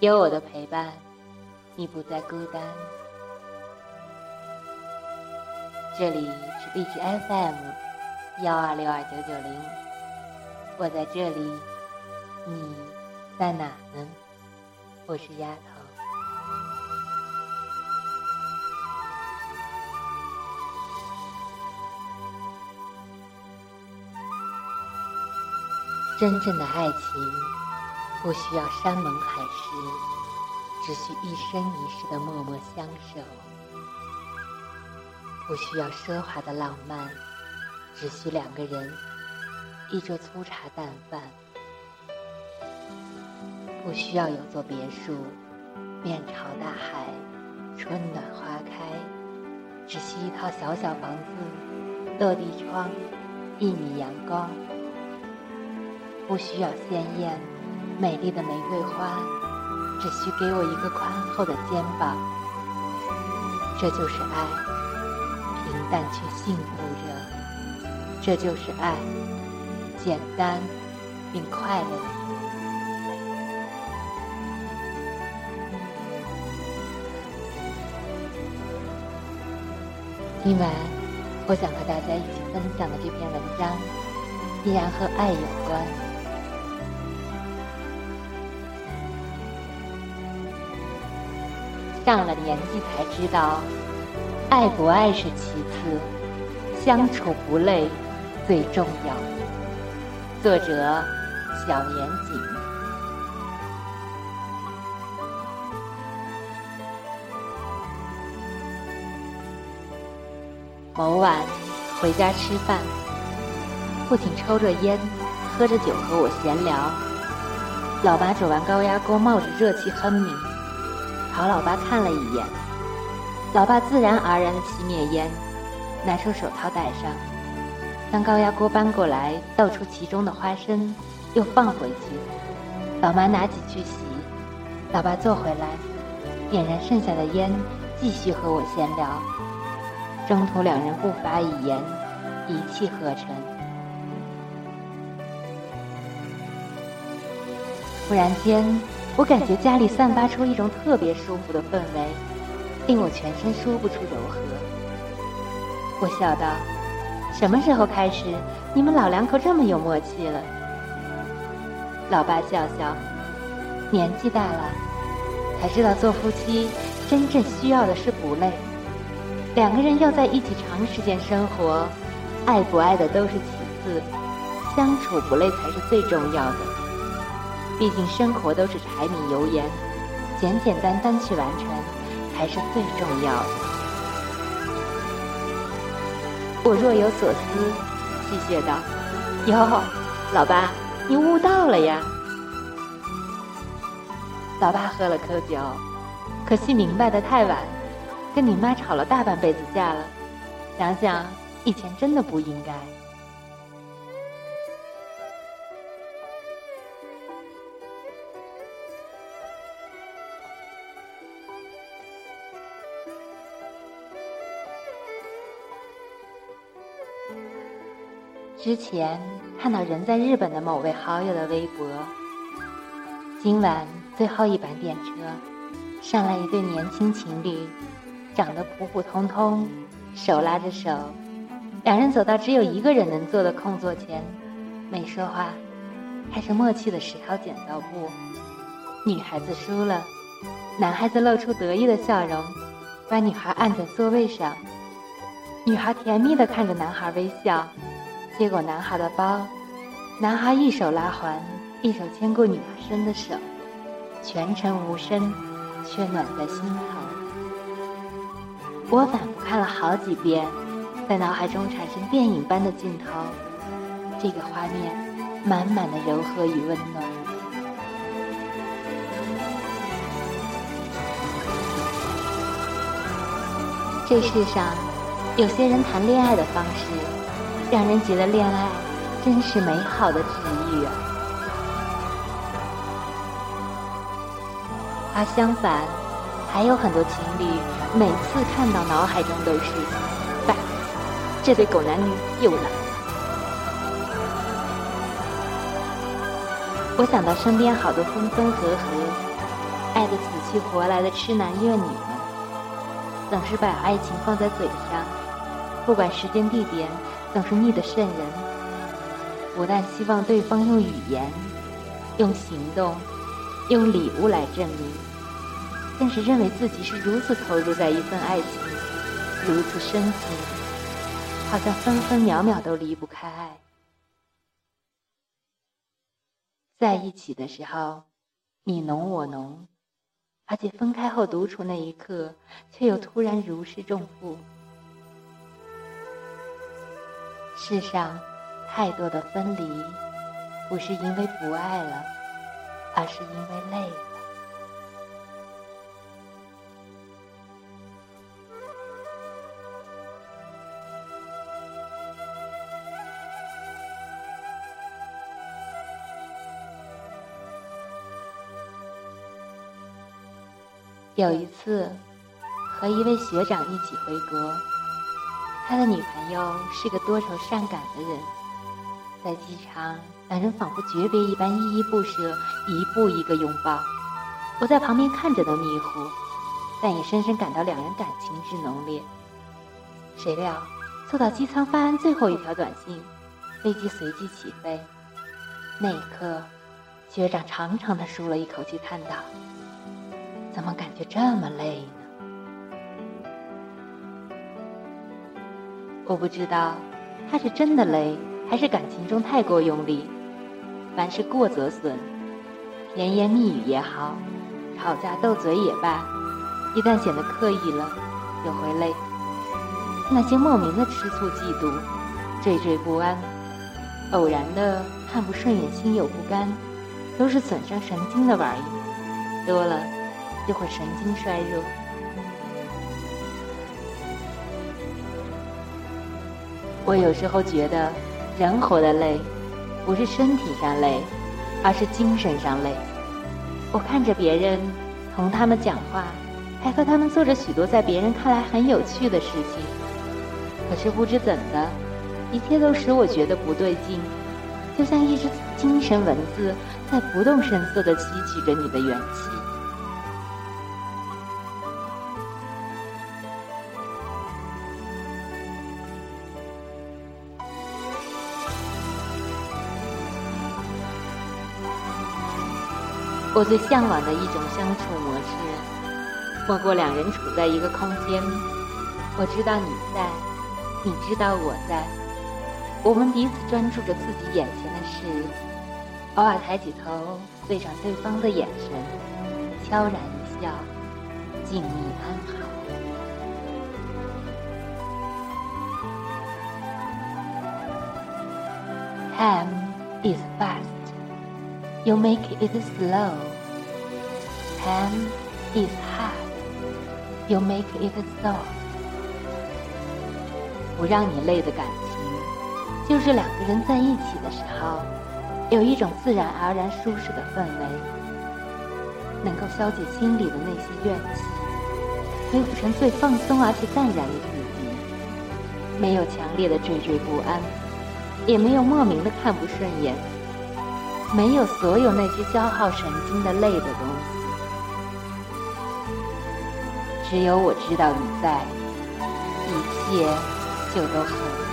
有我的陪伴，你不再孤单。这里是荔枝 FM 幺二六二九九零，我在这里，你在哪呢？我是丫头。真正的爱情，不需要山盟海誓，只需一生一世的默默相守；不需要奢华的浪漫，只需两个人一桌粗茶淡饭；不需要有座别墅，面朝大海，春暖花开，只需一套小小房子，落地窗，一米阳光。不需要鲜艳、美丽的玫瑰花，只需给我一个宽厚的肩膀。这就是爱，平淡却幸福着。这就是爱，简单并快乐。今晚，我想和大家一起分享的这篇文章，依然和爱有关。上了年纪才知道，爱不爱是其次，相处不累最重要。作者：小年锦。某晚回家吃饭，父亲抽着烟，喝着酒和我闲聊，老妈煮完高压锅，冒着热气哼鸣。朝老爸看了一眼，老爸自然而然的熄灭烟，拿出手套戴上，将高压锅搬过来，倒出其中的花生，又放回去。老妈拿起去洗，老爸坐回来，点燃剩下的烟，继续和我闲聊。中途两人不发一言，一气呵成。忽然间。我感觉家里散发出一种特别舒服的氛围，令我全身说不出柔和。我笑道：“什么时候开始，你们老两口这么有默契了？”老爸笑笑：“年纪大了，才知道做夫妻真正需要的是不累。两个人要在一起长时间生活，爱不爱的都是其次，相处不累才是最重要的。”毕竟生活都是柴米油盐，简简单单去完成才是最重要的。我若有所思，戏谑道：“哟，老爸，你悟到了呀？”老爸喝了口酒，可惜明白的太晚，跟你妈吵了大半辈子架了。想想以前真的不应该。之前看到人在日本的某位好友的微博，今晚最后一班电车上来一对年轻情侣，长得普普通通，手拉着手，两人走到只有一个人能坐的空座前，没说话，开始默契的石头剪刀布。女孩子输了，男孩子露出得意的笑容，把女孩按在座位上，女孩甜蜜的看着男孩微笑。接过男孩的包，男孩一手拉环，一手牵过女孩伸的手，全程无声，却暖在心头。我反复看了好几遍，在脑海中产生电影般的镜头，这个画面满满的柔和与温暖。这世上，有些人谈恋爱的方式。让人觉得恋爱真是美好的治愈啊！而相反，还有很多情侣，每次看到脑海中都是“爸，这对狗男女又来了。”我想到身边好多分分合合，爱的死去活来的痴男怨女们，总是把爱情放在嘴上，不管时间地点，总是腻得渗人。不但希望对方用语言、用行动、用礼物来证明，更是认为自己是如此投入在一份爱情，如此深情，好像分分秒秒都离不开爱。在一起的时候，你侬我侬，而且分开后独处那一刻，却又突然如释重负。世上太多的分离，不是因为不爱了，而是因为累了。有一次，和一位学长一起回国，他的女朋友是个多愁善感的人，在机场，两人仿佛诀别一般依依不舍，一步一个拥抱。我在旁边看着都迷糊，但也深深感到两人感情之浓烈。谁料，坐到机舱发完最后一条短信，飞机随即起飞。那一刻，学长长长的舒了一口气，叹道。怎么感觉这么累我不知道，他是真的累，还是感情中太过用力。凡事过则损，甜言蜜语也好，吵架斗嘴也罢，一旦显得刻意了，就会累。那些莫名的吃醋、嫉妒、惴惴不安，偶然的看不顺眼、心有不甘，都是损伤神经的玩意儿，多了。就会神经衰弱。我有时候觉得，人活的累，不是身体上累，而是精神上累。我看着别人，同他们讲话，还和他们做着许多在别人看来很有趣的事情，可是不知怎的，一切都使我觉得不对劲，就像一只精神蚊子在不动声色地吸取着你的元气。我最向往的一种相处模式，莫过两人处在一个空间。我知道你在，你知道我在，我们彼此专注着自己眼前的事，偶尔抬起头对上对方的眼神，悄然一笑，静谧安好。Time is fast. You make it slow. Time is hard. You make it soft. 不让你累的感情，就是两个人在一起的时候，有一种自然而然舒适的氛围，能够消解心里的那些怨气，恢复成最放松而且淡然的自己。没有强烈的惴惴不安，也没有莫名的看不顺眼。没有所有那些消耗神经的累的东西，只有我知道你在，一切就都很。